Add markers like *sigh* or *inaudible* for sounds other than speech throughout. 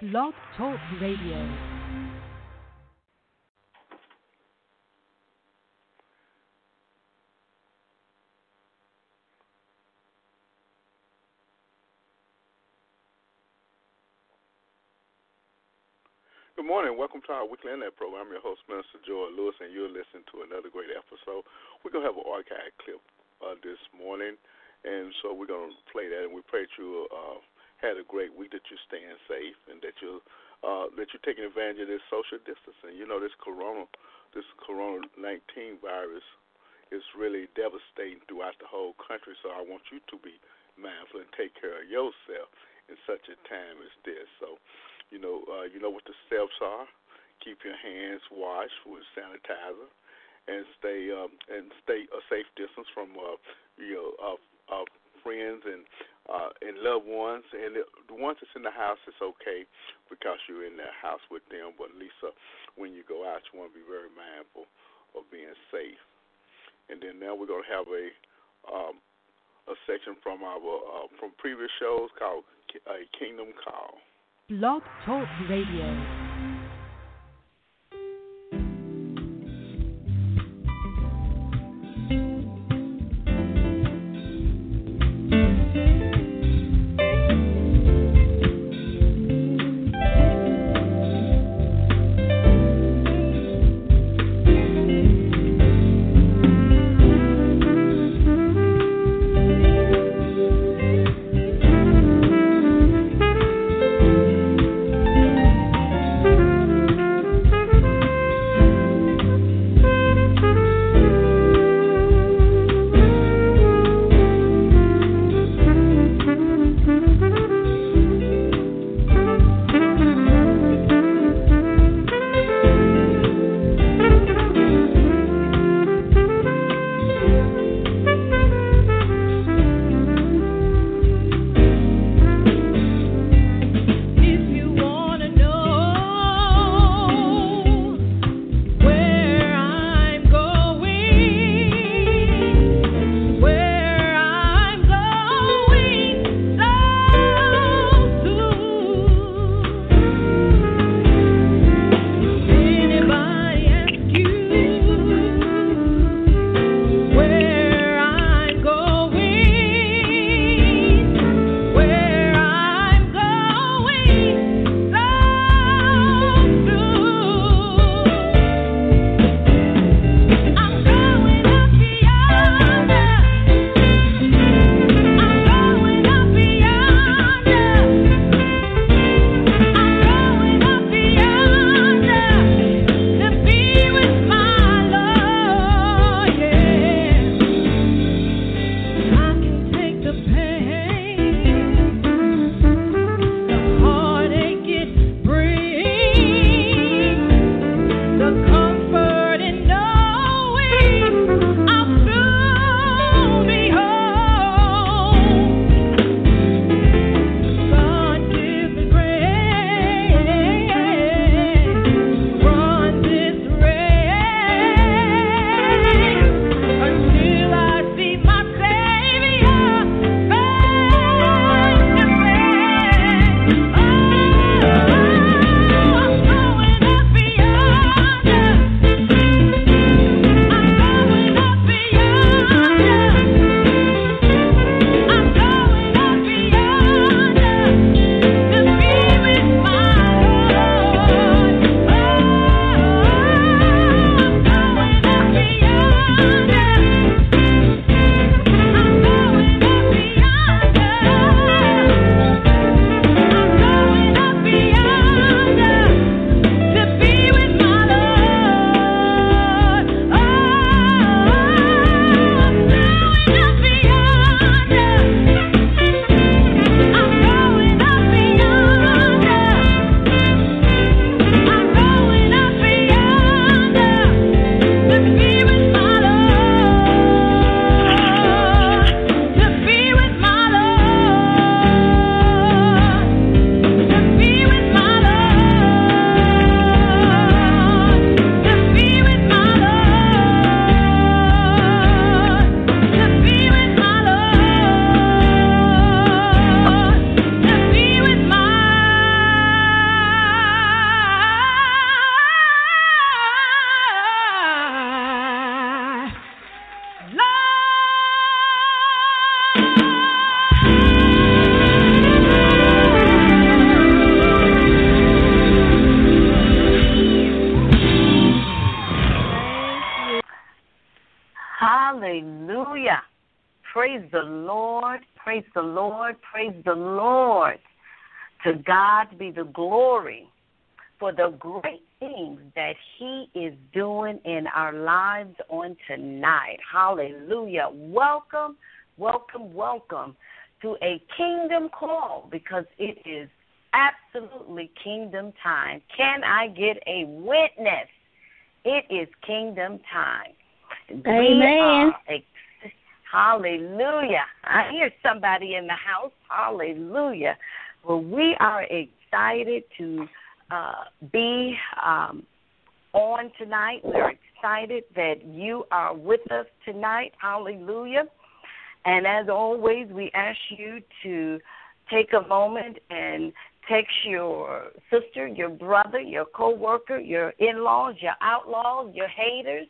Blog Talk Radio. Good morning. Welcome to our weekly internet program. I'm your host, Minister Joy Lewis, and you're listening to another great episode. We're going to have an archive clip uh, this morning, and so we're going to play that. And we pray that you uh, had a great week, that you're staying safe, and that you uh, that you're taking advantage of this social distancing. You know, this corona, this corona 19 virus is really devastating throughout the whole country. So I want you to be mindful and take care of yourself in such a time as this. So you know, uh, you know what the steps are. Keep your hands washed with sanitizer, and stay um, and stay a safe distance from uh, you know uh, uh, friends and uh, and loved ones. And the, ones that's in the house, it's okay because you're in the house with them. But uh, when you go out, you want to be very mindful of being safe. And then now we're gonna have a um, a section from our uh, from previous shows called a Kingdom Call. Blog Talk Radio. Praise the Lord. Praise the Lord. To God be the glory for the great things that He is doing in our lives on tonight. Hallelujah. Welcome, welcome, welcome to a kingdom call because it is absolutely kingdom time. Can I get a witness? It is kingdom time. Amen. Ex- hallelujah. I hear somebody in the house. Hallelujah. Well, we are excited to uh, be um, on tonight. We're excited that you are with us tonight. Hallelujah. And as always, we ask you to take a moment and text your sister, your brother, your coworker, your in-laws, your outlaws, your haters.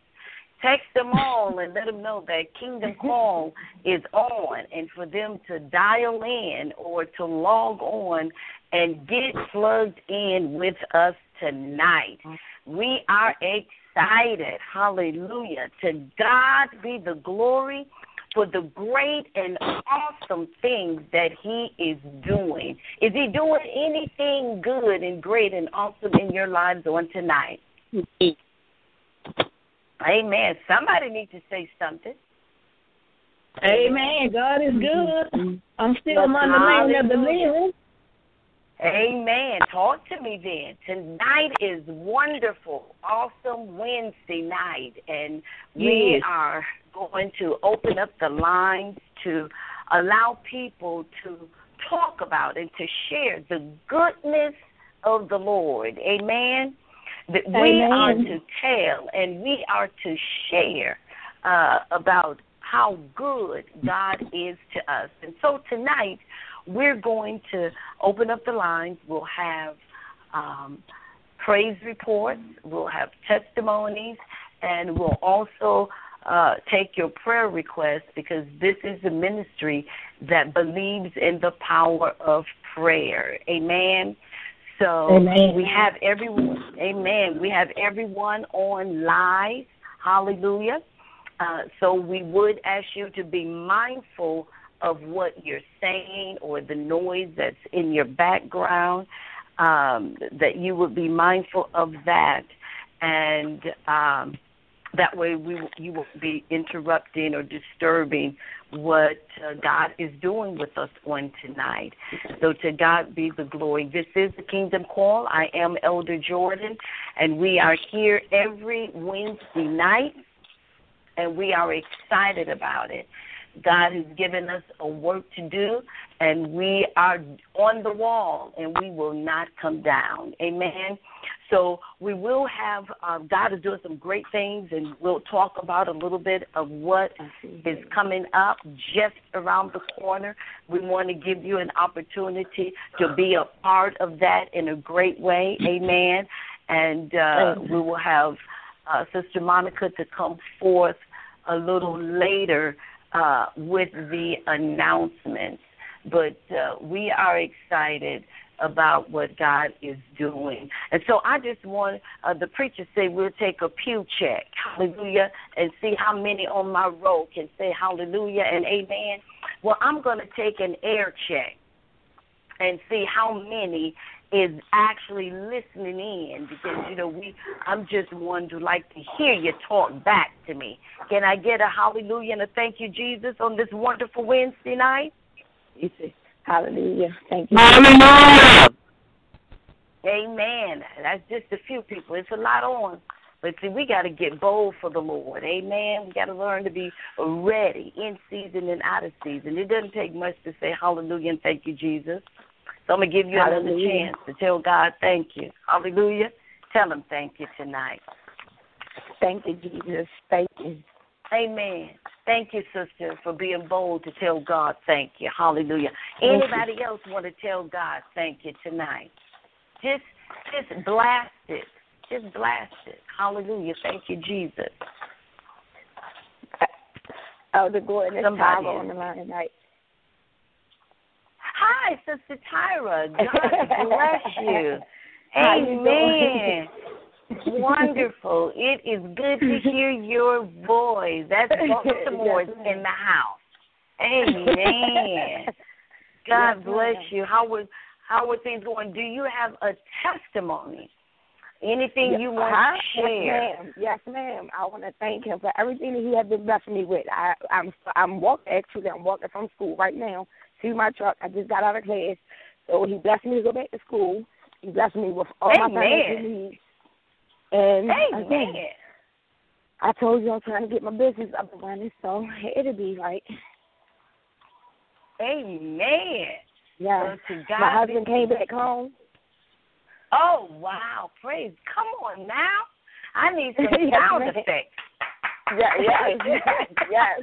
Text them all and let them know that Kingdom *laughs* Call is on, and for them to dial in or to log on and get plugged in with us tonight. Mm. We are excited. Hallelujah. To God be the glory for the great and awesome things that He is doing. Is He doing anything good and great and awesome in your lives on tonight? Amen. Somebody needs to say something. Amen. God is good. Mm-hmm. I'm still among the land of the living. Amen. Talk to me then. Tonight is wonderful, awesome Wednesday night, and we Yes. are going to open up the lines to allow people to talk about and to share the goodness of the Lord. Amen. That we are to tell and we are to share uh, about how good God is to us. And so tonight, we're going to open up the lines. We'll have um, praise reports, we'll have testimonies, and we'll also uh, take your prayer requests because this is a ministry that believes in the power of prayer. Amen. So Amen. we have everyone. Amen. We have everyone on live. Hallelujah. Uh, so we would ask you to be mindful of what you're saying or the noise that's in your background. Um, that you would be mindful of that, and um, that way we you won't be interrupting or disturbing what uh, God is doing with us on tonight. So to God be the glory. This is the Kingdom Call. I am Elder Jordan, and we are here every Wednesday night, and we are excited about it. God has given us a work to do, and we are on the wall, and we will not come down. Amen. So we will have uh, God is doing some great things, and we'll talk about a little bit of what is coming up just around the corner. We want to give you an opportunity to be a part of that in a great way. Amen. And uh, we will have uh, Sister Monica to come forth a little later uh, with the announcements. But uh, we are excited about what God is doing. And so I just want uh, the preacher say we'll take a pew check, hallelujah, and see how many on my row can say hallelujah and amen. Well, I'm going to take an air check and see how many is actually listening in because you know we I'm just one to like to hear you talk back to me. Can I get a hallelujah and a thank you Jesus on this wonderful Wednesday night? You say, Hallelujah. Thank you. Amen. That's just a few people. It's a lot on. But see, we got to get bold for the Lord. Amen. We got to learn to be ready in season and out of season. It doesn't take much to say hallelujah and thank you, Jesus. So I'm going to give you another chance to tell God thank you. Hallelujah. Tell him thank you tonight. Thank you, Jesus. Thank you. Amen. Thank you, sister, for being bold to tell God thank you. Hallelujah. Thank you. Anybody else want to tell God thank you tonight? Just just blast it. Just blast it. Hallelujah. Thank you, Jesus. Elder Gordon, it's Somebody Tyra is- on the line tonight. Hi, Sister Tyra. God bless *laughs* you. How you Amen. Wonderful. It is good to hear your voice. That's *laughs* Baltimore's Yes, ma'am. in the house. Amen. God bless you. How was how are things going? Do you have a testimony? Anything Yes, you want huh? to share? Yes, ma'am. Yes, ma'am. I want to thank him for everything that he has been blessing me with. I, I'm I'm walking actually. I'm walking from school right now to my truck. I just got out of class, so he blessed me to go back to school. He blessed me with all my Amen. financial needs. And Amen. again, I told you I'm trying to get my business up and running, so it'll be right. Amen. Yeah. My husband came back home. Oh wow! Praise. Come on now. I need some *laughs* sound effects. Yeah, yes, yes, *laughs* yes,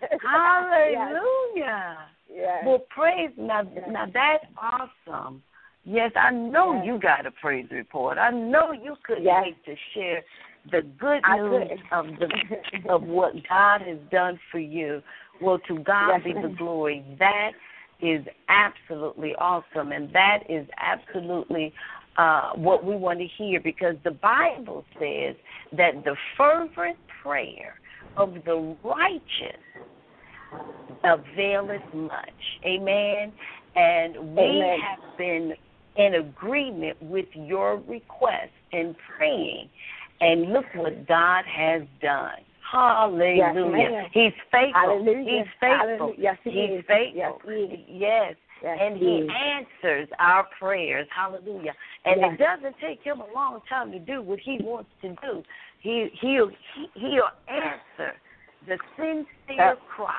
yes. Hallelujah. Yes. Well, praise now. Yes. Now that's awesome. Yes, I know Yes. you got a praise report. I know you couldn't Yes. wait to share the good news of the *laughs* of what God has done for you. Well, to God Yes, be the glory. That is absolutely awesome, and that is absolutely uh, what we want to hear because the Bible says that the fervent prayer of the righteous availeth much. Amen. And we Amen. have been in agreement with your request and praying. And look what God has done. Hallelujah. ma'am. He's faithful. Hallelujah. He's faithful. Hallelujah. Yes, he He's is. faithful. Yes, he. Yes. Yes, and he he answers our prayers. Hallelujah. And Yes. it doesn't take him a long time to do what he wants to do. He he'll he, he'll answer the sincere Yes. cry.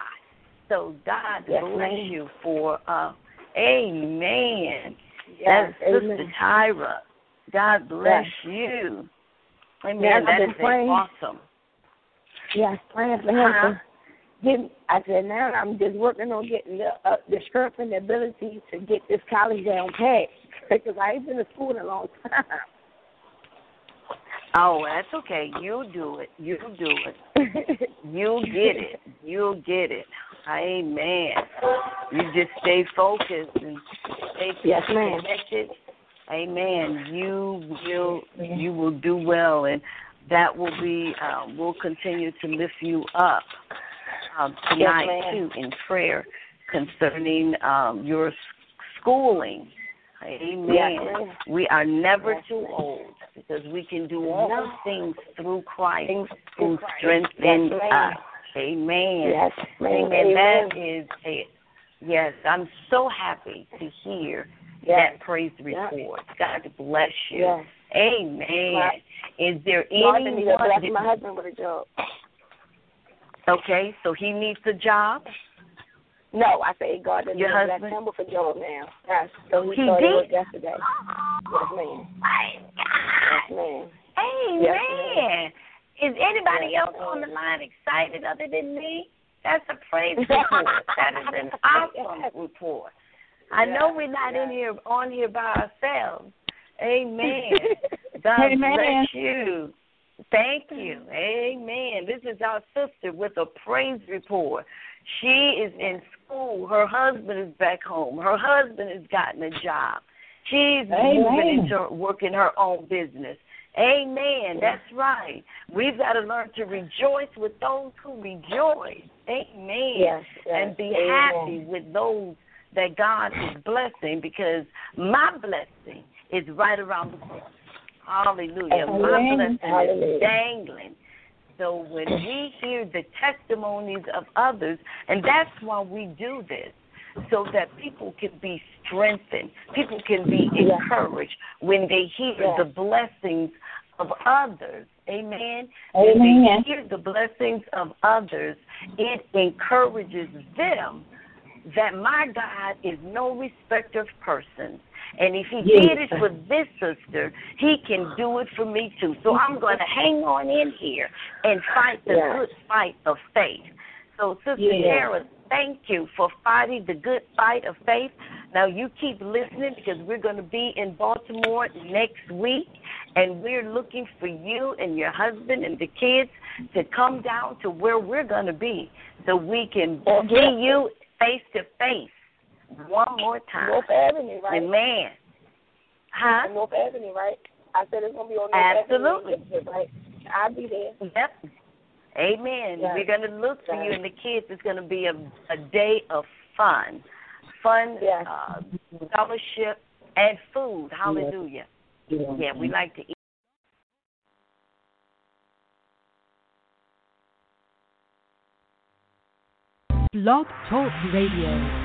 So God Yes, bless ma'am. you for uh Amen. Yes, That's Sister amen. Tyra. God bless Yes. you. Amen. Yes, that is awesome. Yes, praying for him. Huh? to Get, I said now I'm just working on getting the uh, the strength and the ability to get this college down pat *laughs* because I ain't been to school in a long time. Oh, that's okay. You do it. You do it. You'll get it. *laughs* You'll get it. Amen. You just stay focused and stay Yes, ma'am. connected. Amen. You will you will do well, and that will be. Uh, we'll continue to lift you up um, tonight ma'am. too in prayer concerning um, your schooling. Amen. Yes, we are never Yes, too old because we can do all No. things through Christ Things who Christ. strengthens Yes, us. Amen. yes. Amen. Amen. That is a yes. I'm so happy to hear Yes. that praise report. God bless you. Amen. Right. Is there God need to bless anyone? my husband with a job. Okay, so he needs a job. No, I say God didn't Your bless husband? him with a job now. Yes, so he, He started did? work yesterday. Yes, ma'am. Yes, ma'am. Amen. Yes, Is anybody Yes, else on the line excited other than me? That's a praise *laughs* report. that is an *laughs* awesome report. I know we're not in here on here by ourselves. Amen. *laughs* God Amen. bless you. Thank you. Amen. This is our sister with a praise report. She is in school. Her husband is back home. Her husband has gotten a job. She's moving into working her own business. Amen. That's right. We've got to learn to rejoice with those who rejoice. Amen. Yes, yes. And be Amen. happy with those that God is blessing because my blessing is right around the corner. Hallelujah. My Amen. blessing Hallelujah. is dangling. So when we hear the testimonies of others, and that's why we do this, so that people can be strengthened, people can be encouraged when they hear Yes. the blessings of others. Amen. Amen. When they hear the blessings of others, it encourages them that my God is no respecter of persons. And if he Yes. did it for this sister, he can do it for me too. So I'm going to hang on in here and fight the Yes. good fight of faith. So, Sister Yes. Tara, thank you for fighting the good fight of faith. Now, you keep listening because we're going to be in Baltimore next week, and we're looking for you and your husband and the kids to come down to where we're going to be so we can see you face to face one more time. North Avenue, right? Amen. Huh? On North Avenue, right? I said it's gonna be on North Absolutely. Avenue, right? I'll be there. Yep. Amen. Yes. We're going to look for you Yes. and the kids. It's going to be a, a day of fun, fun, Yes. uh, fellowship, and food. Hallelujah. Yeah, we like to eat. Blog Talk Radio.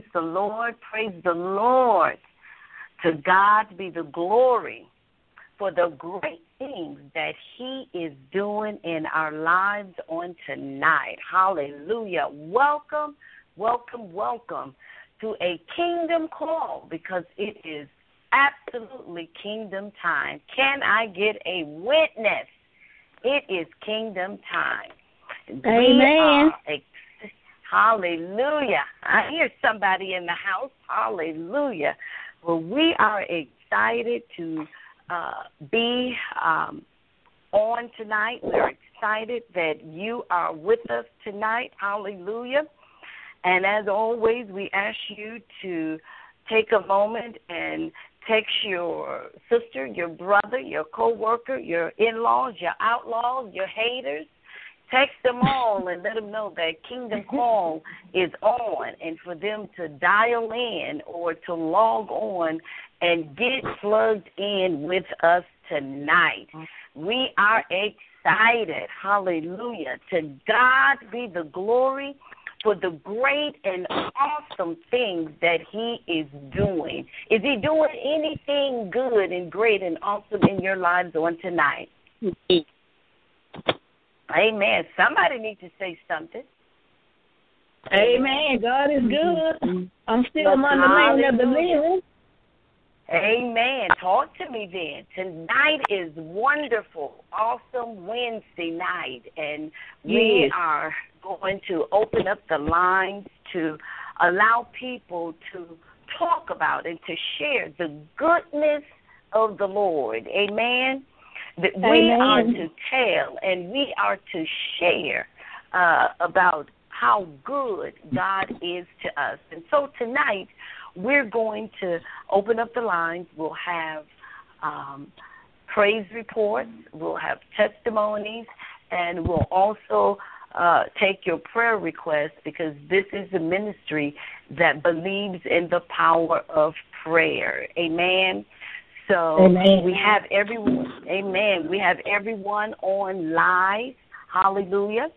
Praise the Lord. Praise the Lord. To God be the glory for the great things that He is doing in our lives on tonight. Hallelujah. Welcome, welcome, welcome to a kingdom call because it is absolutely kingdom time. Can I get a witness? It is kingdom time. We Amen. are ex- Hallelujah. I hear somebody in the house. Hallelujah. Well, we are excited to uh, be um, on tonight. We're excited that you are with us tonight. Hallelujah. And as always, we ask you to take a moment and text your sister, your brother, your coworker, your in-laws, your outlaws, your haters. Text them all and let them know that Kingdom Call is on, and for them to dial in or to log on and get plugged in with us tonight. We are excited. Hallelujah. To God be the glory for the great and awesome things that He is doing. Is He doing anything good and great and awesome in your lives on tonight? Amen. Somebody needs to say something. Amen. God is mm-hmm. good. Mm-hmm. I'm still But among the land of the living. Amen. Talk to me then. Tonight is wonderful, awesome Wednesday night, and we Yes. are going to open up the lines to allow people to talk about and to share the goodness of the Lord. Amen. That we are to tell and we are to share uh, about how good God is to us. And so tonight, we're going to open up the lines. We'll have um, praise reports, we'll have testimonies, and we'll also uh, take your prayer requests because this is a ministry that believes in the power of prayer. Amen. So Amen. we have everyone. Amen. We have everyone on live. Hallelujah.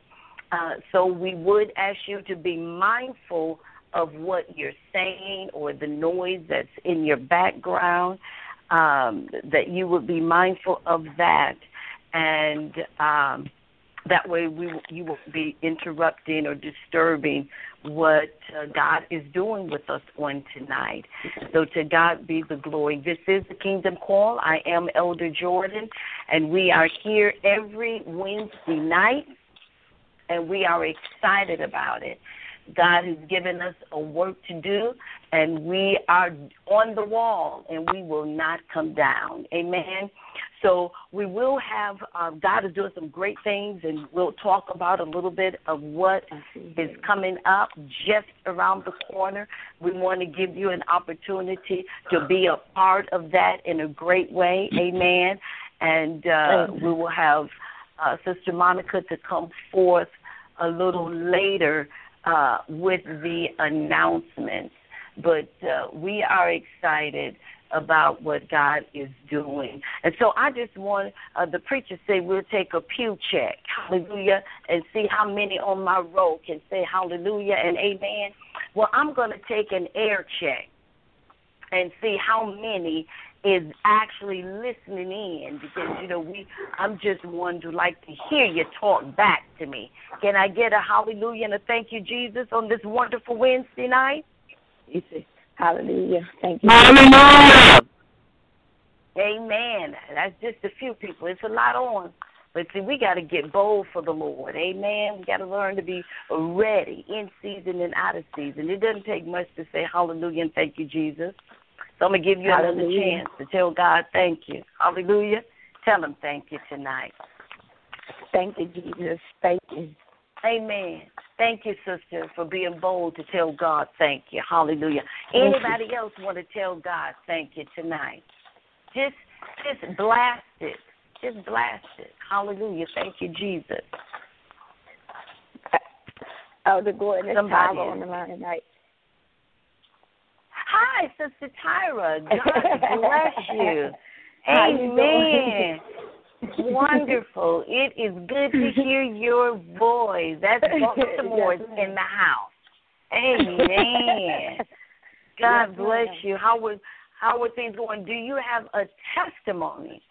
Uh, so we would ask you to be mindful of what you're saying or the noise that's in your background. Um, that you would be mindful of that, and um, that way we you won't be interrupting or disturbing what uh, God is doing with us on tonight. So to God be the glory. This is the Kingdom Call. I am Elder Jordan, and we are here every Wednesday night, and we are excited about it. God has given us a work to do, and we are on the wall, and we will not come down. Amen. So we will have, uh, God is doing some great things, and we'll talk about a little bit of what is coming up just around the corner. We want to give you an opportunity to be a part of that in a great way. Amen. And uh, we will have uh, Sister Monica to come forth a little later uh, with the announcements. But uh, we are excited about what God is doing. And so I just want uh, the preacher say we'll take a pew check, hallelujah, and see how many on my row can say hallelujah and amen. Well, I'm going to take an air check and see how many is actually listening in because you know we I'm just one to like to hear you talk back to me. Can I get a hallelujah and a thank you Jesus on this wonderful Wednesday night? You say, Hallelujah. Thank you. Amen. That's just a few people. It's a lot on. But see, we got to get bold for the Lord. Amen. We got to learn to be ready in season and out of season. It doesn't take much to say hallelujah and thank you, Jesus. So I'm going to give you another chance to tell God thank you. Hallelujah. Tell him thank you tonight. Thank you, Jesus. Thank you. Amen. Thank you, sister, for being bold to tell God thank you. Hallelujah. Thank you. Anybody else want to tell God thank you tonight? Just just blast it. Just blast it. Hallelujah. Thank you, Jesus. Elder Gordon and Somebody on the line tonight. Hi, Sister Tyra. God bless *laughs* you. Amen. *laughs* Wonderful. It is good to hear your voice. That's Baltimore *laughs* Yes, ma'am. in the house. Amen. God bless you. How was how are things going? Do you have a testimony?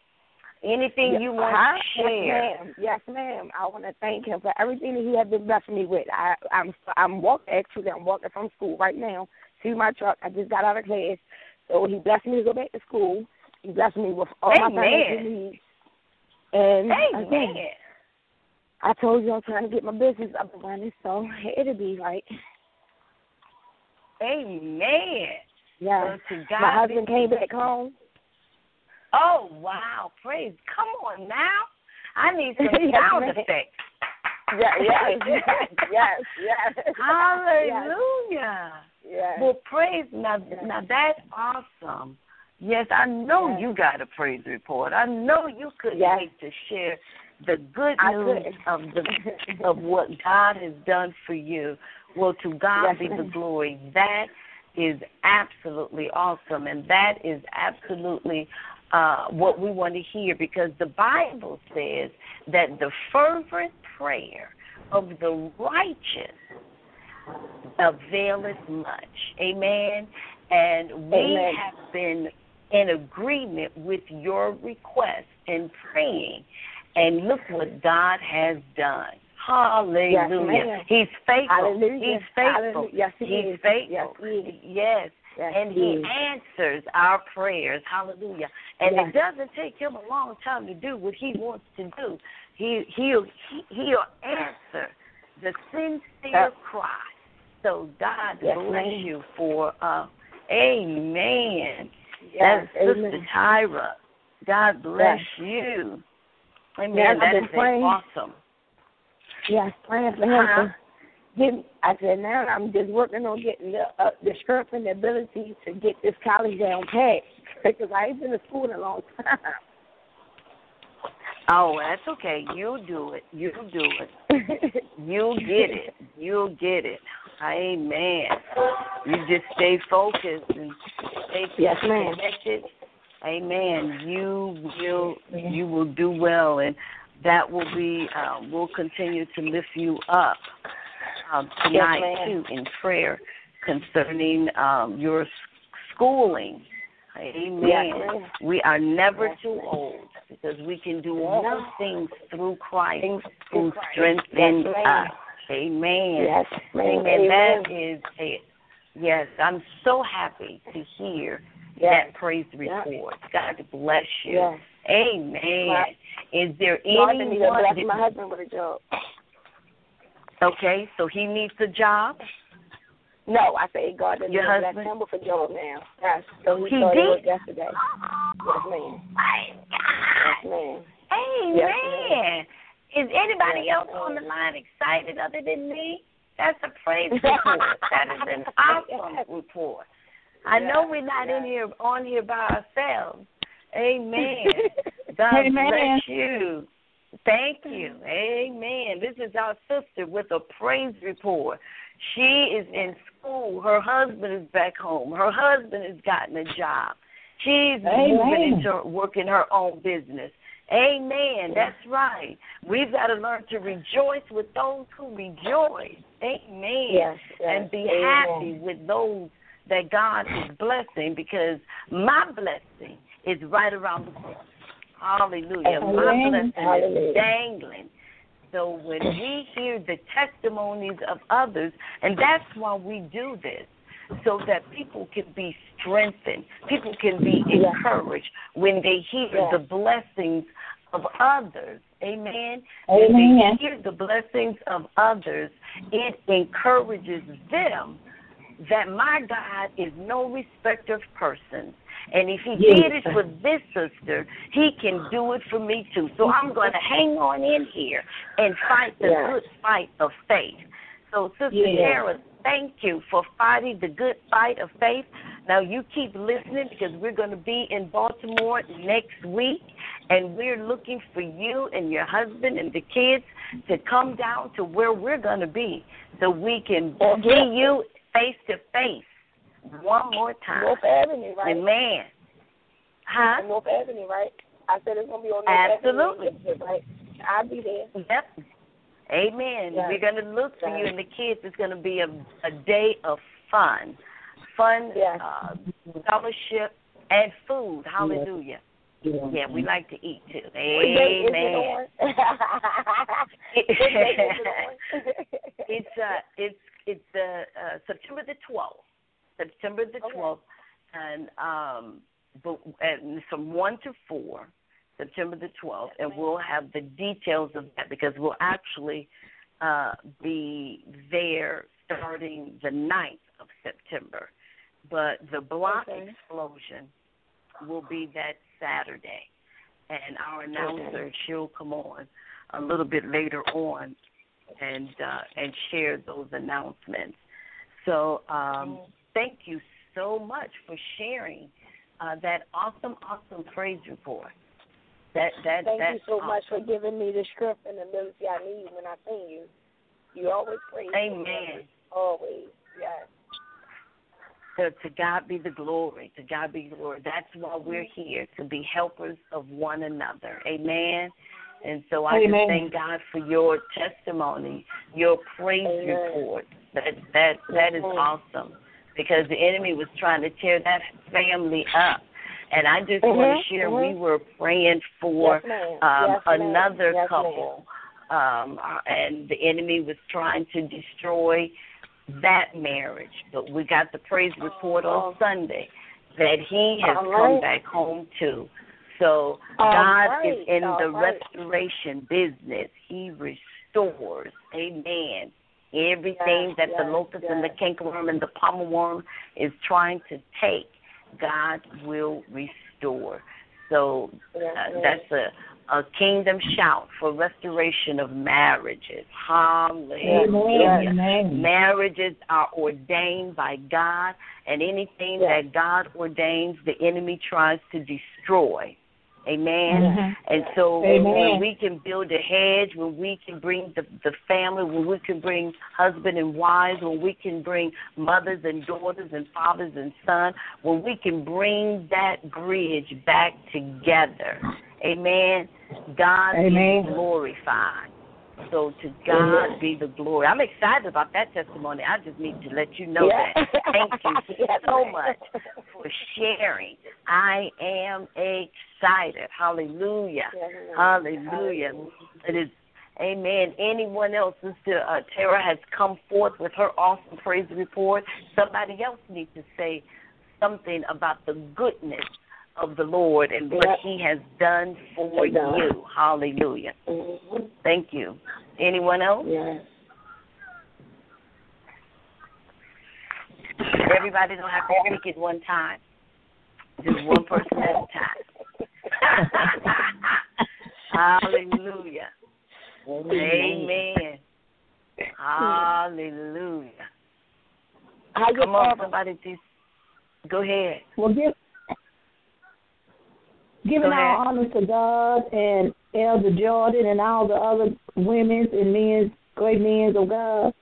Anything you want to share? Yes, ma'am. Yes, ma'am. I want to thank him for everything that he has been blessing me with. I, I'm I'm walking actually. I'm walking from school right now to my truck. I just got out of class, so he blessed me to go back to school. He blessed me with all my financial needs. And Amen. again, I told you I'm trying to get my business up and running, so it'll be right. Amen. Yeah. My husband came back home. Oh wow! Praise. Come on now. I need some sound effects. *laughs* Yeah, yes, *laughs* yes, yes, yes. Hallelujah. Yes. Well, praise now. Now that's awesome. Yes, I know Yes. you got a praise report. I know you couldn't Yes. wait to share the good news of the *laughs* of what God has done for you. Well, to God Yes, be the glory. That is absolutely awesome, and that is absolutely uh, what we want to hear because the Bible says that the fervent prayer of the righteous availeth much. Amen. And we Amen. have been in agreement with your request and praying. And look what God has done. Hallelujah. ma'am. He's faithful. Hallelujah. He's faithful. Hallelujah. Yes, he He's is. faithful. Yes, he. Yes. Yes, and he he answers our prayers. Hallelujah. And Yes. it doesn't take him a long time to do what he wants to do. He he'll he, he'll answer the sincere Yes. cry. So God Yes, bless ma'am. you for uh Amen. Yes, That's amen. Sister Tyra. God bless you. Amen. Yes, that is praying. awesome. Yes, praying for him to. I said now I'm just working on getting the uh, the strength and the ability to get this college down pat *laughs* because I ain't been to school in a long time. Oh, that's okay. You'll do it. You'll do it. *laughs* You'll get it. You'll get it. Amen. You just stay focused and stay Yes, connected. Amen. You will you will do well, and that will be. Uh, we'll continue to lift you up um, tonight ma'am. too in prayer concerning um, your schooling. Amen. Yes, we are never Yes, too old because we can do all No. things through Christ who strengthens Yes, us. Amen. yes, ma'am. Amen. That Amen. is a yes. I'm so happy to hear Yes. that praise Yes. report. God bless you. Yes. Amen. Right. Is there I need to anyone? bless my husband with a job. okay, so he needs a job. No, I say God didn't Your bless husband? him with a job now. Yes, so he, He did? yesterday. Yes, ma'am. Oh, my Yes, ma'am. Amen. Yes, Is anybody else on the line excited other than me? That's a praise *laughs* report. that is an *laughs* awesome report. I know we're not in here on here by ourselves. Amen. *laughs* God Amen. bless you. Thank you. Amen. This is our sister with a praise report. She is in school. Her husband is back home. Her husband has gotten a job. She's moving Amen. into working her own business. Amen. That's right. We've got to learn to rejoice with those who rejoice. Amen. Yes, yes. And be Amen. happy with those that God is blessing because my blessing is right around the corner. Hallelujah. My blessing Hallelujah. is dangling. So when we hear the testimonies of others, and that's why we do this, so that people can be strengthened, people can be encouraged when they hear Yes. the blessings of others. Amen. Amen. When they hear the blessings of others, it encourages them that my God is no respecter of persons. And if he Yes. did it for this sister, he can do it for me too. So I'm going to hang on in here and fight the Yes. good fight of faith. So, Sister Yes. Thank you for fighting the good fight of faith. Now, you keep listening because we're going to be in Baltimore next week, and we're looking for you and your husband and the kids to come down to where we're going to be so we can see you face to face one more time. North Avenue, right? Amen. Huh? North Avenue, right? I said it's gonna be on North Absolutely. Avenue, right? I'll be there. Yep. Amen. Yes. We're going to look for you and the kids. It's going to be a, a day of fun, fun, Yes. uh, fellowship, and food. Hallelujah. Yeah, we like to eat too. What day is Amen. on? *laughs* what day is it on? *laughs* it's uh, it's it's uh, uh, September the twelfth. September the Okay. twelfth, and um, but and from one to four. September the 12th, and we'll have the details of that because we'll actually uh, be there starting the 9th of September. But the block Okay. explosion will be that Saturday, and our announcer she'll come on a little bit later on and uh, and share those announcements. So um, thank you so much for sharing uh, that awesome, awesome praise report. That that Thank you that's so much for giving me the strength and the ability I need when I sing you. You always praise me. Amen. Always. Yes. So to God be the glory. To God be the glory. That's why we're mm-hmm. here to be helpers of one another. Amen. And so I Amen. just thank God for your testimony, your praise Amen. report. That that that is awesome. Because the enemy was trying to tear that family up. And I just want Mhm, to share mhm. we were praying for Yes, um, Yes, another Yes, couple, um, and the enemy was trying to destroy that marriage. But we got the praise report on Oh. Sunday that he has All come back home too. So All God right. is in All the right. restoration business. He restores. Amen. Everything Yes, that the yes, locust and the yes. cankerworm and the palmer worm is trying to take, God will restore. So uh, that's a a kingdom shout for restoration of marriages. Hallelujah. Amen. Marriages are ordained by God, and anything Yes. that God ordains, the enemy tries to destroy. Amen. Mhm. And so Amen. when we can build a hedge, when we can bring the, the family, when we can bring husband and wives, when we can bring mothers and daughters and fathers and sons, when we can bring that bridge back together. Amen. God Amen. is glorified. So to God be the glory. I'm excited about that testimony. I just need to let you know Yes. that. Thank you *laughs* so much for sharing. I am excited. Hallelujah. Hallelujah. It is Amen. Anyone else, Sister uh, Tara has come forth with her awesome praise report. Somebody else needs to say something about the goodness of the Lord and what He has done for you. Hallelujah. Mhm. Thank you. Anyone else? Yes. Everybody don't have to speak at one time. Just one person at a time. *laughs* Hallelujah. Amen. Hallelujah. How Come on, father? somebody just go ahead. Well, give, giving all honor to God and Elder Jordan and all the other women's and men's, great men of God.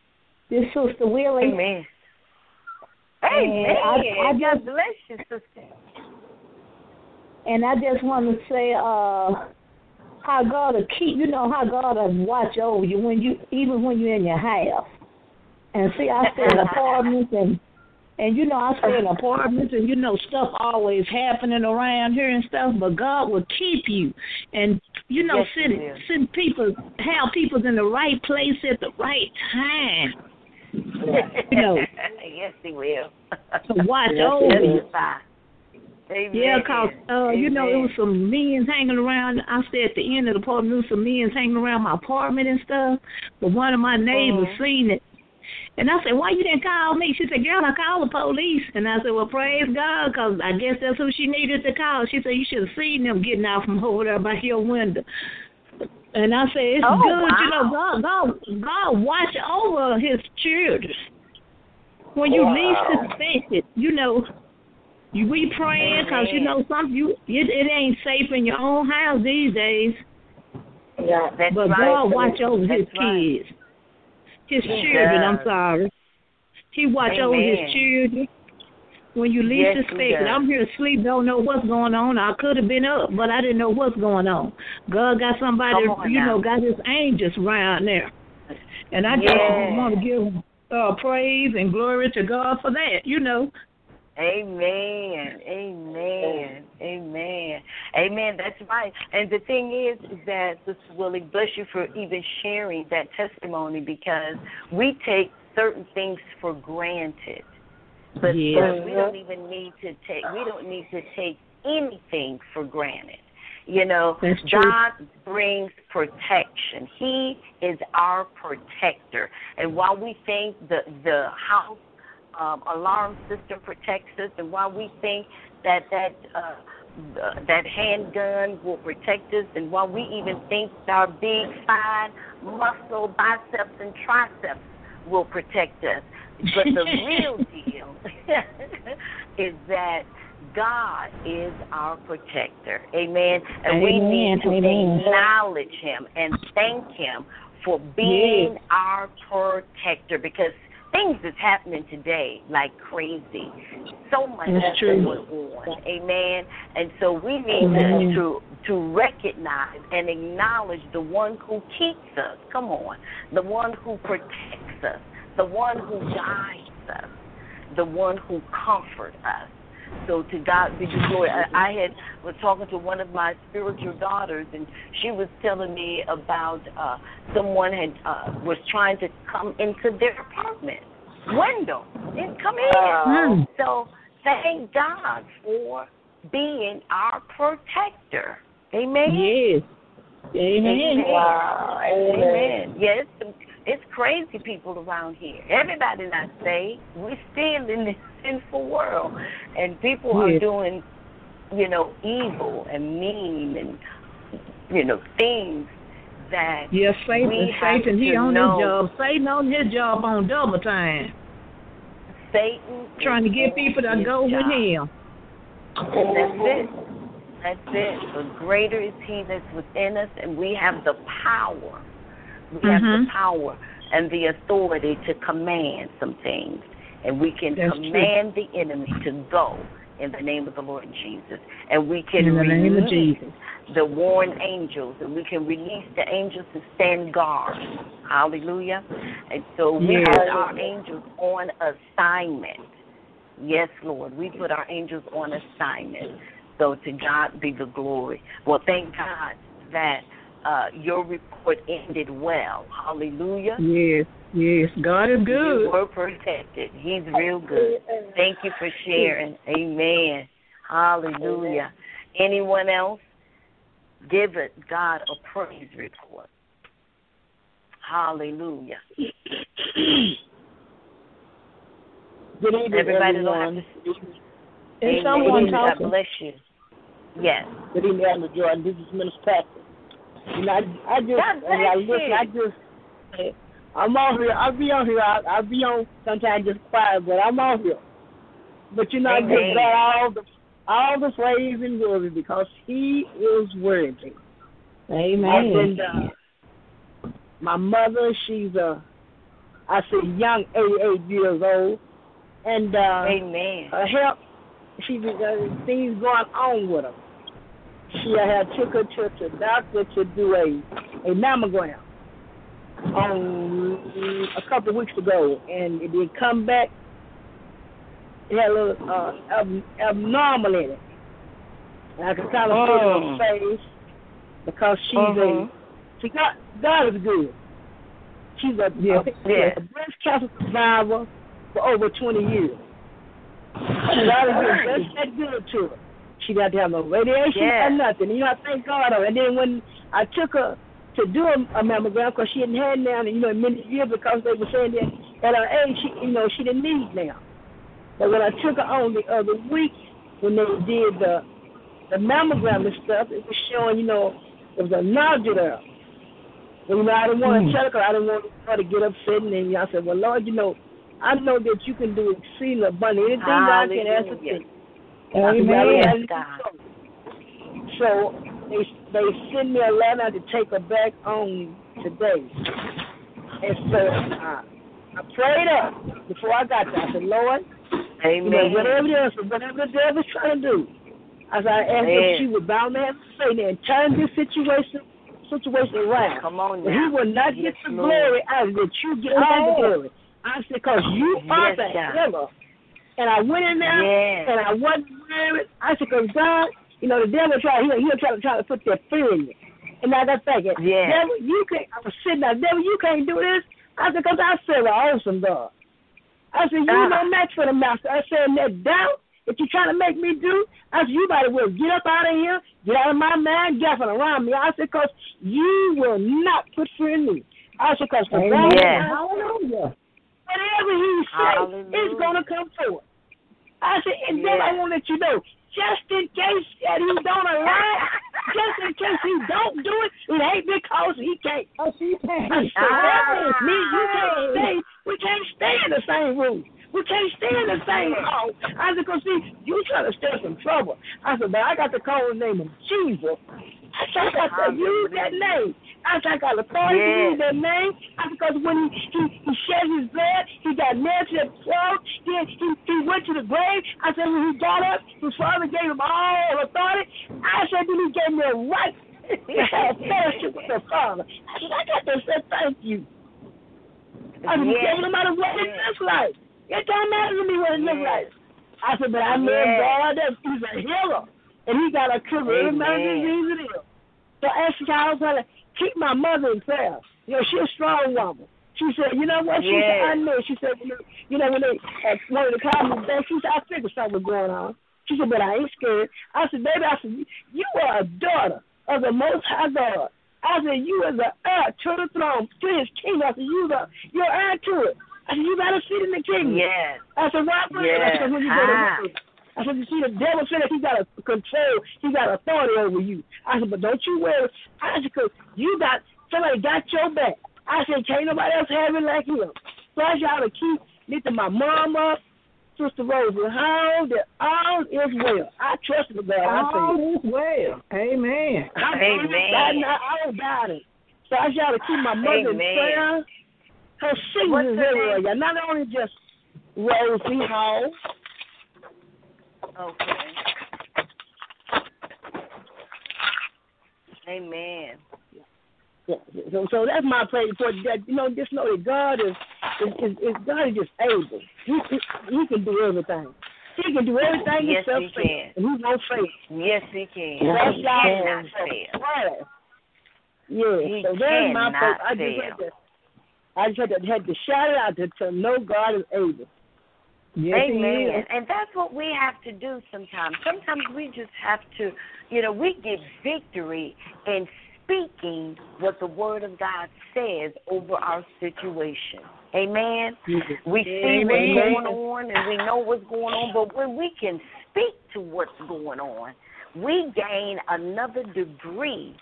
This Sister Willie. Amen. And Amen. I- I God just- bless you, sister. And I just want to say, uh, how God will keep, you know, how God will watch over you when you, even when you're in your house. And see, I stay in *laughs* apartments and, and you know, I stay in apartments and you know, stuff always happening around here and stuff, but God will keep you. And, you know, Yes, send, send people, have people in the right place at the right time You know. *laughs* yes, he will. to watch Yes, over you. Amen. Yeah, 'cause uh, you know, it was some men's hanging around. I stay at the end of the apartment. There was some men's hanging around my apartment and stuff. But one of my neighbors Mhm. seen it. And I said, why you didn't call me? She said, girl, I called the police. And I said, well, praise God, 'cause I guess that's who she needed to call. She said, you should have seen them getting out from over there by your window. And I said, it's Oh, good. You know. God, God, God watch over his children. When you Wow. least suspect it, you know, you we praying because you know some you it, it ain't safe in your own house these days. Yeah. That's but right. God watch over That's his right. kids, his He children. I'm sorry. He watch over his children. When you least Yes, he suspect it. I'm here asleep, don't know what's going on. I could have been up, but I didn't know what's going on. God got somebody, you now. know, got his angels around there, and I just want to give uh, praise and glory to God for that. You know. Amen. Amen. Amen. Amen. That's right. And the thing is, is that Sister Willie, bless you for even sharing that testimony because we take certain things for granted. But Yeah. but we don't even need to take we don't need to take anything for granted. You know, God brings protection. He is our protector. And while we think the the house um, alarm system protects us, and while we think that that uh, the- that handgun will protect us, and while we even think our big fine muscle biceps and triceps will protect us, but the real *laughs* deal *laughs* is that God is our protector. Amen. And we need to Amen. acknowledge Him and thank Him for being our protector because things is happening today like crazy. So much is going on. Amen. And so we need Amen. to to recognize and acknowledge the one who keeps us. Come on. The one who protects us. The one who guides us. The one who comforts us. So to God be the glory. I, I had was talking to one of my spiritual daughters, and she was telling me about uh, someone had uh, was trying to come into their apartment window and come in. Mm. So thank God for being our protector. Amen. Yes. Amen. Wow. Amen. Yes, it's crazy people around here. Everybody not saved. We're still in this sinful world, and people are doing, you know, evil and mean and you know things that Yes, Satan, we have Satan, he on know. his job. Satan on his job on double time, Satan trying to get people to go with job. him. And that's it. That's it. But greater is He that's within us, and we have the power. We have the Mhm. power and the authority to command some things, and we can That's true. command the enemy to go in the name of the Lord Jesus, and we can In the name of release Jesus. the warring angels, and we can release the angels to stand guard. Hallelujah. And so we Yes. put our angels on assignment. Yes, Lord. We put our angels on assignment. So to God be the glory. Well, thank God that uh, your report ended well. Hallelujah. Yes, yes. God is You good. were protected. He's real good. Thank you for sharing. Amen. Hallelujah. Anyone else? Give it God a praise report. Hallelujah. *clears throat* Good evening, Everybody everyone. don't to. Amen. someone God bless you. Yes. Good evening, Elder Jordan. This is Minister Patrick. You know, I, I just, God as I listen, you. I just, I'm on here. I'll be on here. I'll, I'll be on sometimes just quiet, but I'm on here. But you know, I give. God all the all the praise and glory because He is worthy. Amen. And uh, my mother, she's a, I say young, 88 years old, and uh, Amen. her health, she uh, things going on with her. She had took her to the doctor to do a a mammogram on a couple of weeks ago, and it did come back. It had a little uh, ab- abnormal in it. And I could kind of see it on her face because she's Mhm. a she got God is good. She's a, Yeah. a, breast cancer survivor for over 20 years. God is good. That's that good to her. She got to have no radiation Yeah. or nothing. You know, I thank God. And then when I took her to do a, a mammogram, because she hadn't had now, you know, many years because they were saying that at her age, she, you know, she didn't need now. But when I took her on the other week, when they did the the mammogram and stuff, it was showing, you know, there was a nodule there. And, you know, I didn't want to Mm. tell her 'cause I didn't want her to get upset. And then I said, well, Lord, you know, I know that you can do exceeding abundant anything that I can ask Hallelujah. I said, Amen. "Well, Yes, God. So they they sent me a letter to take her back on today. And so uh, I prayed up before I got there. I said, Lord, you know, whatever it is, whatever the devil's trying to do, as I asked Amen. if she would bow me and say and turn this situation situation around. Come on now. he will not Yes, get the Lord. glory out of it. You get all the glory. I said, because you are Yes, the God. healer. And I went in there Yes. and I wasn't worried. I said, because God, you know, the devil try he'll, he'll try to try to put that fear in you. And I got thinking, Yes. devil, you can't. I was sitting there, devil, you can't do this. I said, because I serve an awesome God. I said, you Ah. no match for the master. I said, and that doubt that you're trying to make me do? I said, you better well get up out of here, get out of my mind, get from around me. I said, because you will not put fear in me. I said, because the God, hallelujah, whatever he says, it's going to come forth. I said, and then I want to let you know, just in case that he don't allow, it, just in case he don't do it, it ain't because he can't. Oh, she can't. I said, Ah. me, you can't stay. We can't stay in the same room. We can't stay in the same house. I said, because see, you trying to stir some trouble. I said, but I got to call the name of Jesus. I said, I got to use that name. I said, I got authority to Yes. use that name. I said, because when he, he, he shed his blood, he got nailed to the cross. Then he, he went to the grave. I said, when he got up, his father gave him all authority. I said, then he gave me a right to *laughs* have fellowship with the Father. I said, I got to say thank you. I said, Yes. no matter what it looks like. It don't matter to me what it looks like. I said, but I know Yes. God that He's a healer. And He got a cure every Amen. disease it is. So I asked Charles to keep my mother in prayer. You know, she's a strong woman. She said, you know what? She said, I know. She said, you know, you know when they uh, wanted to call me back, she said, I figured something was going on. She said, but I ain't scared. I said, baby, I said, you are a daughter of the Most High God. I said, you is the heir to the throne, to His kingdom. I said, you the you're heir to it. I said, you got to sit in the kingdom. Yes. I said, why? I Yes. said, when you go to Ah. I said, you see, the devil said that he got a control, he got authority over you. I said, but don't you worry. I said, because you got, somebody got your back. I said, can't nobody else have it like him. So I y'all to keep lifting my mom up, Sister Rosie, how that all is well. I trust the God. I said, All is well. Amen. I, Amen. I, I, I don't doubt it. So I y'all to keep my mother in Amen. prayer. Her singing is everywhere. y'all. Not only just Rosie Hall. Okay. Amen. Yeah, So, so that's my prayer for that. You know, just know that God is, is, is, is God is just able. He, he, he can do everything. He can do everything Yes, except he fail, can. and he won't fail. Yes, he can. That's he cannot fail. Yeah, He so that's my prayer. I just had to, I just had to, had to shout it out to, to know God is able. Yes, Amen. And that's what we have to do sometimes. Sometimes we just have to, you know, we get victory in speaking what the Word of God says over our situation. Amen. We see what's going on and we know what's going on, but when we can speak to what's going on, we gain another degree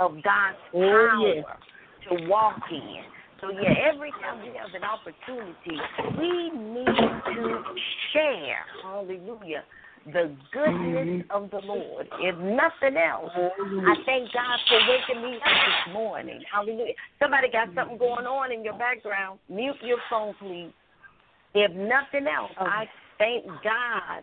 of God's Oh, power to walk in. So yeah, every time we have an opportunity, we need to share, hallelujah, the goodness mm-hmm. of the Lord. If nothing else, I thank God for waking me up this morning. Hallelujah. Somebody got mm-hmm. something going on in your background. Mute your phone, please. If nothing else, oh. I thank God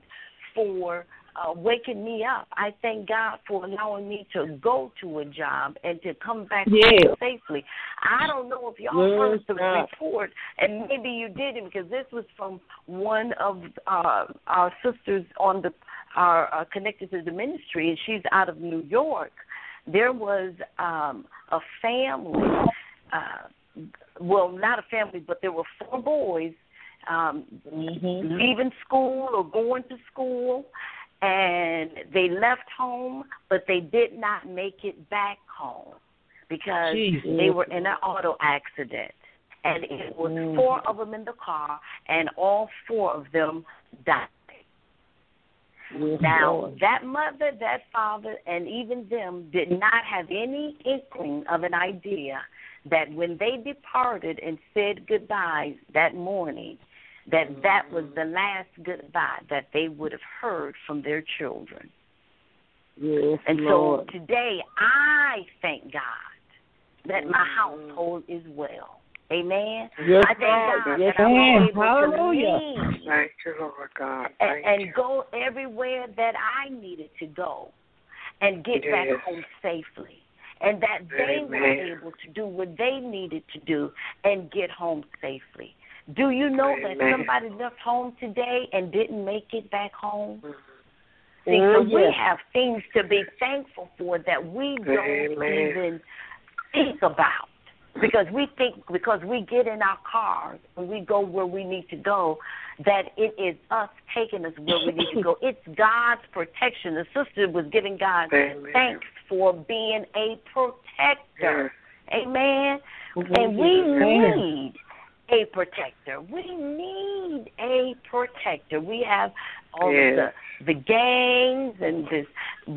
for uh, waking me up. I thank God for allowing me to go to a job and to come back home safely. I don't know if y'all Yes, heard the God. report, and maybe you didn't because this was from one of uh, our sisters on the are uh, connected to the ministry, and she's out of New York. There was um, a family, uh, well, not a family, but there were four boys um, leaving school or going to school, and they left home, but they did not make it back home because Jesus. they were in an auto accident. And it was mm. four of them in the car, and all four of them died. Now, that mother, that father, and even them did not have any inkling of an idea that when they departed and said goodbyes that morning, that that was the last goodbye that they would have heard from their children. Yes, And Lord. so today, I thank God that my mm-hmm. household is well. Amen. Yes, I thank Lord. God Yes, that I'm Lord. able Hallelujah. to leave Thank you, Lord God. and, Thank and you. go everywhere that I needed to go and get back home safely. And that they were able to do what they needed to do and get home safely. Do you know that somebody left home today and didn't make it back home? See, Oh, so we have things to be thankful for that we don't Amen. even think about. because we think because we get in our cars and we go where we need to go that it is us taking us where we need to go it's god's protection the sister was giving god Amen. thanks for being a protector amen Mhm. and we Amen. need a protector we need a protector we have all Yes. of the the gangs and this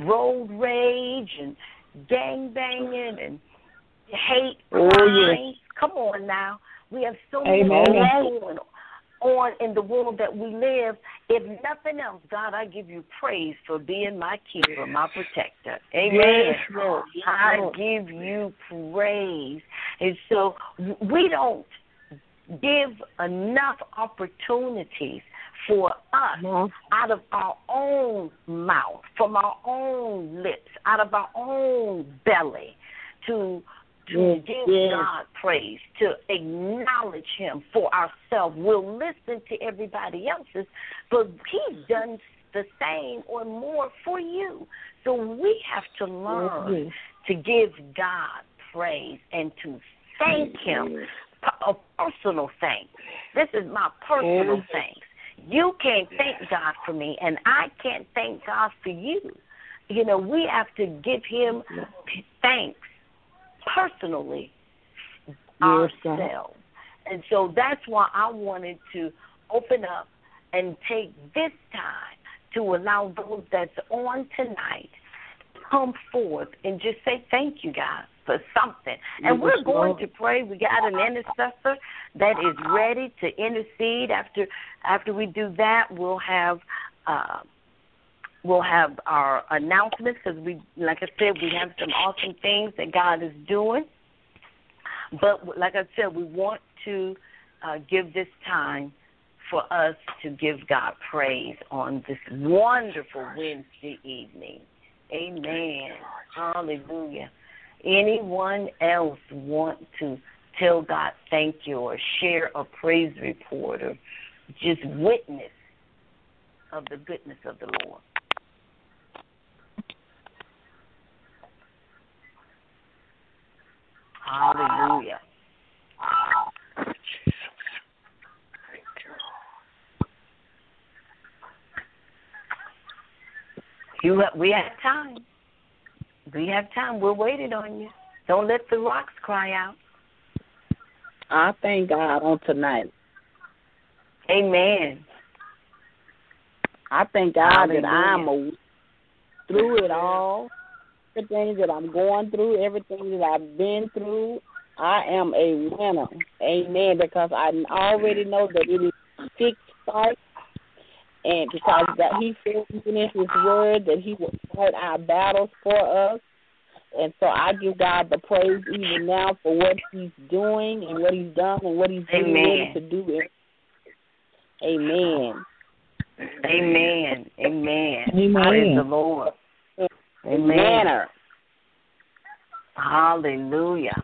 road rage and gang banging and hate Oh, crimes. yes. Come on now. We have so Amen. many going on in the world that we live. If nothing else, God, I give you praise for being my keeper, my protector. Amen. Yes. I give you praise. And so we don't give enough opportunities for us Mhm. out of our own mouth, from our own lips, out of our own belly, to to Yes, give yes. God praise, to acknowledge Him for ourselves. We'll listen to everybody else's, but He's done the same or more for you. So we have to learn Yes. to give God praise and to thank Him a personal thing. This is my personal Yes. thanks. You can't thank God for me, and I can't thank God for you. You know, we have to give Him thanks personally Yes, ourselves. And so that's why I wanted to open up and take this time to allow those that's on tonight come forth and just say thank you, God, for something. And we're going to pray. We got an intercessor that is ready to intercede. After after we do that, we'll have uh, we'll have our announcements because we, like I said, we have some awesome things that God is doing. But like I said, we want to uh, give this time for us to give God praise on this wonderful Wednesday evening. Amen. Hallelujah. Anyone else want to tell God thank you or share a praise report or just witness of the goodness of the Lord? Hallelujah. You have, we have time. We have time. We're waiting on you. Don't let the rocks cry out. I thank God on tonight. Amen. I thank God that I'm a, through it all. Everything that I'm going through, everything that I've been through, I am a winner. Amen. Because I already know that it is fixed fight. And because that he said even in his word that he will fight our battles for us. And so I give God the praise even now for what he's doing and what he's done and what he's getting ready Amen. to do. Amen. Amen. Amen. Amen. Praise the Lord. Amen. Manner. Hallelujah.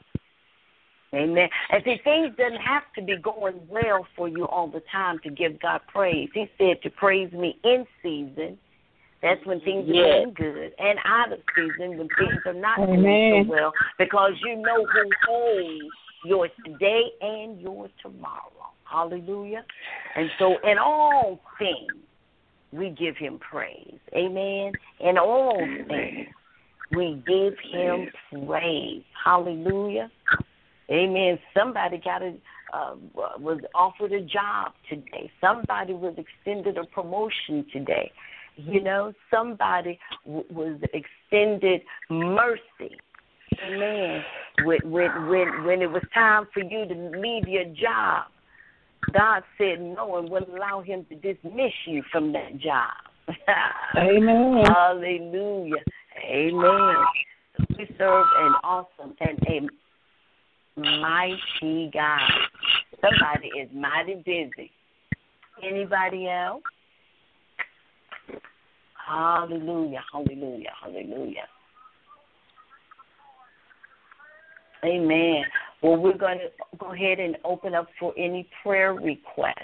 Amen. And see, things doesn't have to be going well for you all the time to give God praise. He said to praise me in season. That's when things are Yes. going good, and out of season when things are not going Amen. so well, because you know who holds your today and your tomorrow. Hallelujah. And so, in all things, we give Him praise. Amen. In all things, we give Him praise. Hallelujah. Amen. Somebody got a uh, was offered a job today. Somebody was extended a promotion today. You know, somebody w- was extended mercy. Amen. When when when when it was time for you to leave your job, God said no and wouldn't allow him to dismiss you from that job. *laughs* Amen. Hallelujah. Amen. We serve an awesome and a mighty God. Somebody is mighty busy. Anybody else? Hallelujah. Hallelujah. Hallelujah. Amen. Well, we're going to go ahead and open up for any prayer requests.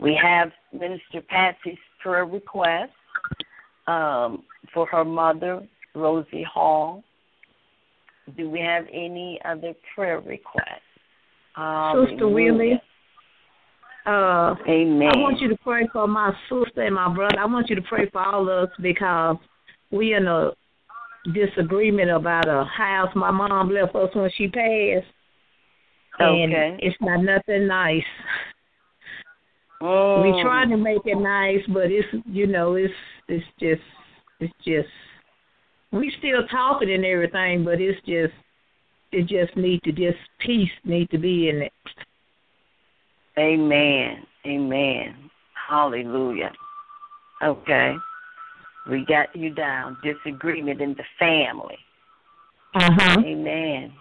We have Minister Patsy's prayer request um, for her mother, Rosie Hall. Do we have any other prayer requests? Sister Willie. Uh, Amen. I want you to pray for my sister and my brother. I want you to pray for all of us because we in a disagreement about a house my mom left us when she passed. And Okay. it's not nothing nice. Mm. We trying to make it nice, but it's you know it's it's just it's just we still talking and everything, but it's just it just need to just peace need to be in it. Amen. Amen. Hallelujah. Okay. We got you down. Disagreement in the family. Uh huh. Amen.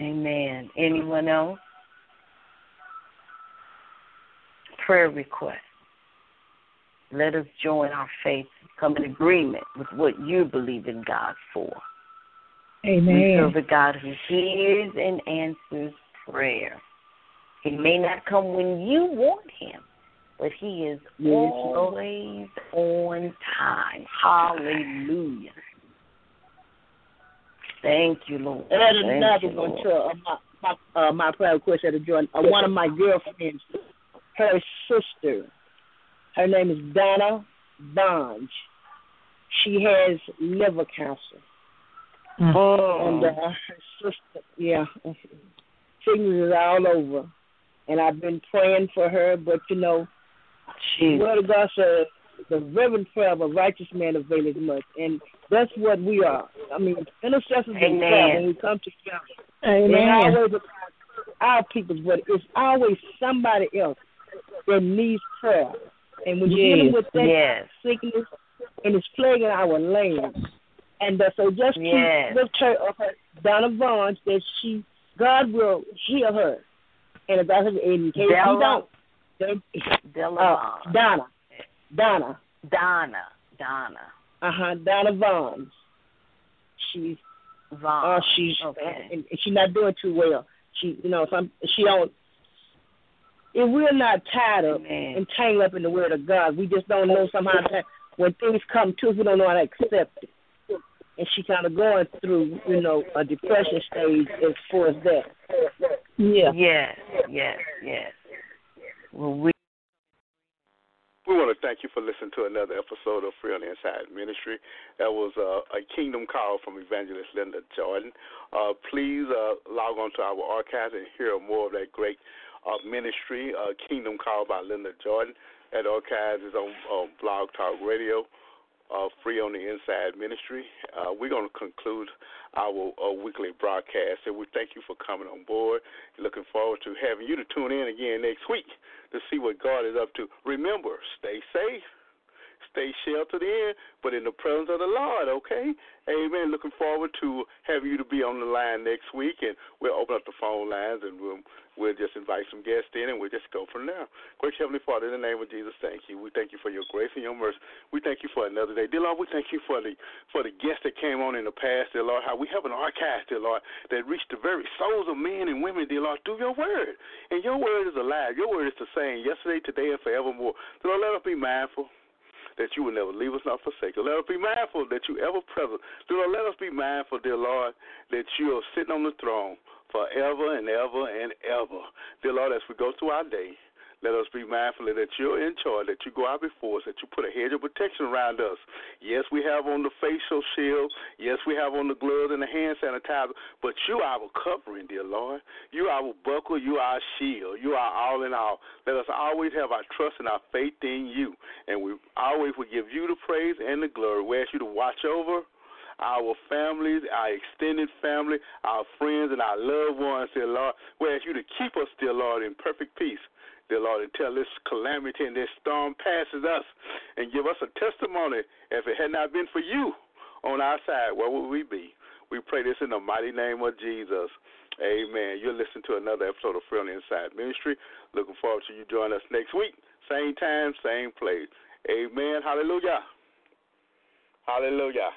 Amen. Anyone else? Prayer request. Let us join our faith, come in agreement with what you believe in God for. Amen. We Amen. serve a God who hears and answers prayer. He may not come when you want him, but he is Yes, always on time. Hallelujah. Thank you, Lord. And Thank another you, one Lord. too. Uh, my my, uh, my prayer request at the joint. Uh, one of my girlfriends, her sister, her name is Donna Bonge. She has liver cancer, Oh. and uh, her sister, yeah, *laughs* sickness is all over. And I've been praying for her, but you know, the word of God says, "The fervent prayer of a righteous man availeth much," and that's what we are. I mean, intercessors in Amen. prayer when we come together. It's Amen. always our people, but it's always somebody else that needs prayer. And when you're dealing with that Yes. sickness and it's plaguing our land, and uh, so just keep Yes. lift her up, her Donna Vaughn, that she God will heal her. And if that's in case Della- you don't, then Della uh, Donna, Donna, Donna. Donna. uh huh, Donna Vaughn. She's Vaughn. uh, she's okay. and, and she's not doing too well. She, you know, some she don't. If we're not tied up Amen. and tangled up in the Word of God, we just don't know somehow that when things come to us, we don't know how to accept it. And she kind of going through, you know, a depression stage as far as that. Yeah. Yes, yes, yes. Well, we We want to thank you for listening to another episode of Free on the Inside Ministry. That was uh, a kingdom call from Evangelist Linda Jordan. Uh, please uh, log on to our archives and hear more of that great uh, ministry, uh, Kingdom Call by Linda Jordan. That archives is on uh, Blog Talk Radio, uh, Free on the Inside Ministry. Uh, we're going to conclude our uh, weekly broadcast, and we thank you for coming on board. Looking forward to having you to tune in again next week to see what God is up to. Remember, stay safe, stay sheltered in, but in the presence of the Lord, okay? Amen. Looking forward to having you to be on the line next week, and we'll open up the phone lines and we'll, we'll just invite some guests in, and we'll just go from there. Great Heavenly Father, in the name of Jesus, thank you. We thank you for your grace and your mercy. We thank you for another day. Dear Lord, we thank you for the for the guests that came on in the past, dear Lord, how we have an archive, dear Lord, that reached the very souls of men and women, dear Lord, through your word. And your word is alive. Your word is the same yesterday, today, and forevermore. Dear Lord, let us be mindful that you will never leave us nor forsake us. Let us be mindful that you ever present. Lord, let us be mindful, dear Lord, that you are sitting on the throne forever and ever and ever. Dear Lord, as we go through our day, let us be mindful that you're in charge, that you go out before us, that you put a hedge of protection around us. Yes, we have on the facial shield. Yes, we have on the gloves and the hand sanitizer, but you are our covering, dear Lord. You are our buckle. You are our shield. You are all in all. Let us always have our trust and our faith in you, and we always will give you the praise and the glory. We ask you to watch over our families, our extended family, our friends, and our loved ones, dear Lord. We ask you to keep us, dear Lord, in perfect peace, dear Lord, until this calamity and this storm passes us and give us a testimony. If it had not been for you on our side, where would we be? We pray this in the mighty name of Jesus. Amen. You're listening to another episode of the Inside Ministry. Looking forward to you joining us next week. Same time, same place. Amen. Hallelujah. Hallelujah.